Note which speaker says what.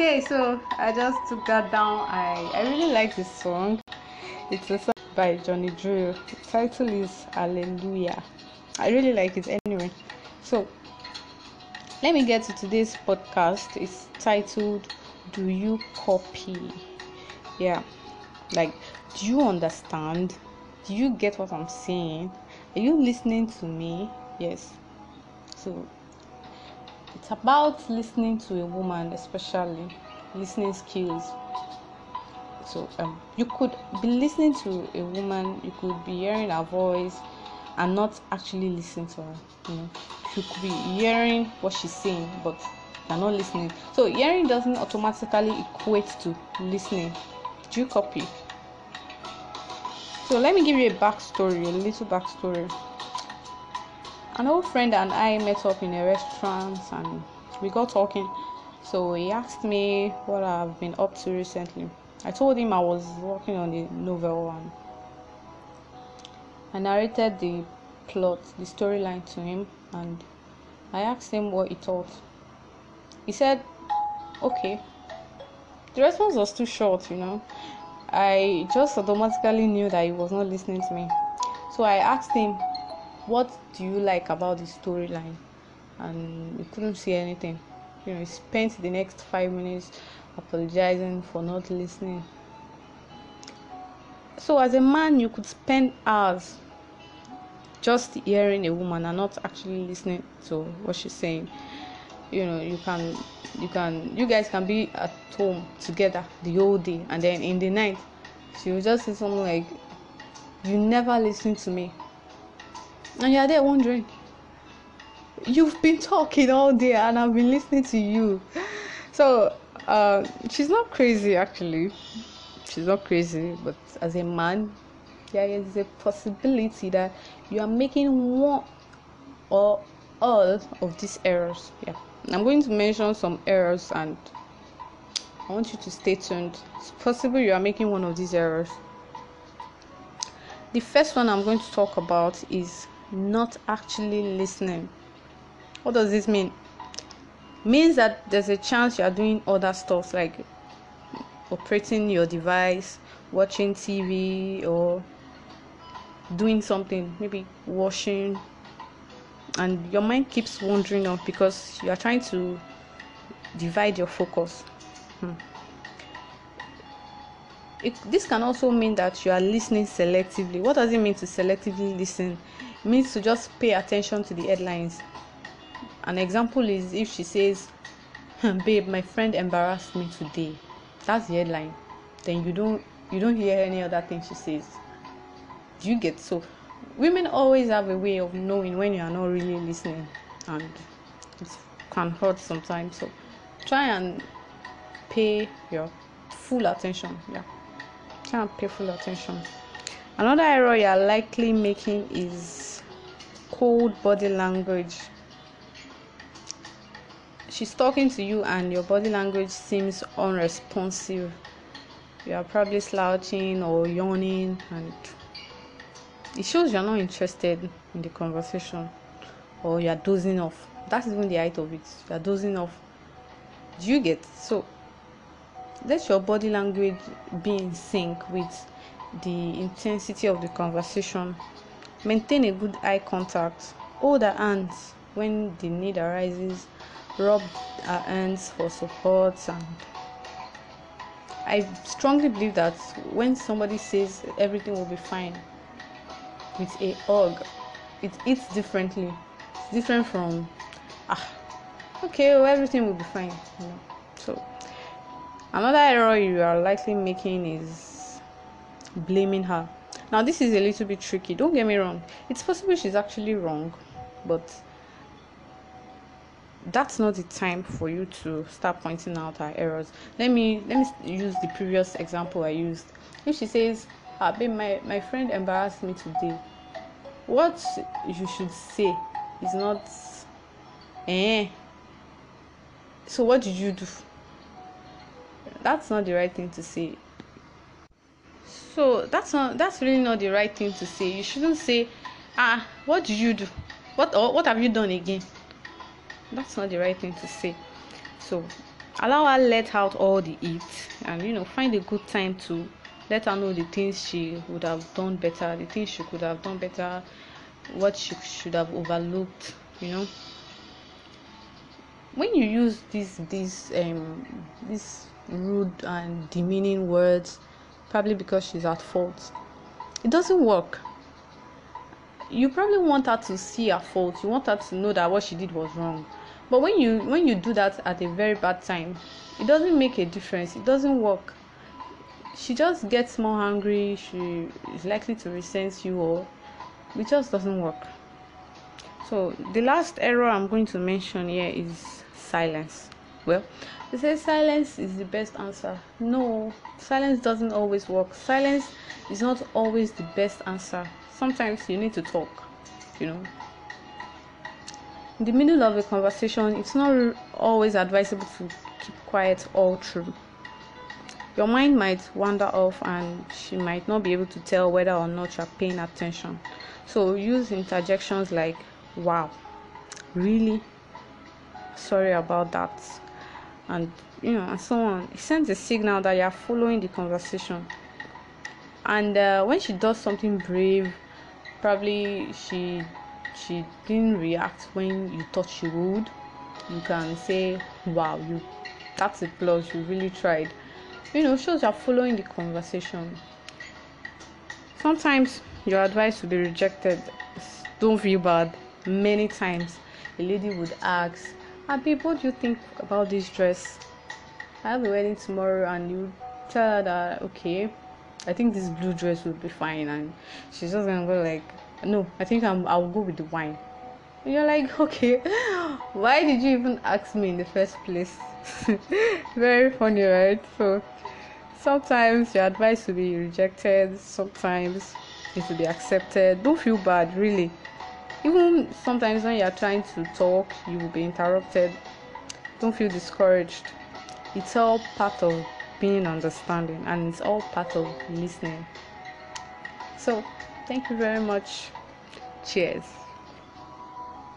Speaker 1: Okay, so I just took that down. I I really like this song. It's a song by Johnny Drille. The title is Hallelujah. I really like it anyway. So let me get to today's podcast. It's titled Do You Copy? Yeah. Like, do you understand? Do you get what I'm saying? Are you listening to me? Yes. So it's about listening to a woman, especially listening skills. So um, you could be listening to a woman, you could be hearing her voice and not actually listening to her. You know, you could be hearing what she's saying, but you're not listening. So hearing doesn't automatically equate to listening. Do you copy? So let me give you a backstory, a little backstory an old friend and I met up in a restaurant and we got talking. So he asked me what I've been up to recently. I told him I was working on a novel and I narrated the plot, the storyline to him, and I asked him what he thought. He said, Okay. The response was too short, you know. I just automatically knew that he was not listening to me. So I asked him, what do you like about the storyline? And we couldn't see anything. You know he spent the next five minutes apologizing for not listening. So as a man you could spend hours just hearing a woman and not actually listening to what she's saying. You know you can you can you guys can be at home together the whole day and then in the night she will just say something like you never listen to me and you're there wondering, you've been talking all day and I've been listening to you. So uh, she's not crazy actually. She's not crazy, but as a man, there is a possibility that you are making one or all of these errors. Yeah. I'm going to mention some errors and I want you to stay tuned. It's possible you are making one of these errors. The first one I'm going to talk about is not actually listening. What does this mean? means that there's a chance you are doing other stuff like operating your device, watching TV, or doing something, maybe washing, and your mind keeps wandering off because you are trying to divide your focus. Hmm. It, this can also mean that you are listening selectively. What does it mean to selectively listen? Means to just pay attention to the headlines. An example is if she says, hmm, "Babe, my friend embarrassed me today." That's the headline. Then you don't you don't hear any other thing she says. Do you get so? Women always have a way of knowing when you are not really listening, and it can hurt sometimes. So try and pay your full attention. Yeah, try and pay full attention. Another error you are likely making is cold body language. She's talking to you, and your body language seems unresponsive. You are probably slouching or yawning, and it shows you're not interested in the conversation or you're dozing off. That's even the height of it. You're dozing off. Do you get so? Let your body language be in sync with the intensity of the conversation. Maintain a good eye contact. Hold her hands when the need arises. Rub her hands for support and I strongly believe that when somebody says everything will be fine with a hug, it hits differently. It's different from ah okay well, everything will be fine. You know? So another error you are likely making is blaming her. Now, this is a little bit tricky. Don't get me wrong. It's possible she's actually wrong, but that's not the time for you to start pointing out her errors. Let me let me use the previous example I used. If she says, "Ah, babe, my my friend embarrassed me today," what you should say is not, "Eh." So what did you do? That's not the right thing to say so that's not that's really not the right thing to say. You shouldn't say ah what did you do? What or what have you done again? That's not the right thing to say. So allow her let out all the heat and you know find a good time to let her know the things she would have done better the things she could have done better what she should have overlooked you know. When you use these these um these rude and demeaning words probably because she's at fault. It doesn't work. You probably want her to see her fault. You want her to know that what she did was wrong. But when you when you do that at a very bad time it doesn't make a difference. It doesn't work. She just gets more angry. She is likely to resent you or it just doesn't work. So the last error i'm going to mention here is silence well. They say silence is the best answer. No silence doesn't always work. Silence is not always the best answer. Sometimes you need to talk you know. In the middle of a conversation it's not always advisable to keep quiet all through your mind might wander off and she might not be able to tell whether or not you're paying attention. So use interjections like wow really? Sorry about that and you know and so on. It sends a signal that you're following the conversation. And uh, when she does something brave probably she she didn't react when you thought she would. You can say wow you that's a plus you really tried. You know shows you're following the conversation. Sometimes your advice will be rejected. Don't feel bad. Many times a lady would ask Abi, what do you think about this dress? I have a wedding tomorrow, and you tell her that okay, I think this blue dress would be fine, and she's just gonna go like, no, I think I'm I'll go with the wine. And you're like, okay, why did you even ask me in the first place? Very funny, right? So sometimes your advice will be rejected, sometimes it will be accepted. Don't feel bad, really even sometimes when you're trying to talk you will be interrupted. Don't feel discouraged. It's all part of being understanding and it's all part of listening. So thank you very much. Cheers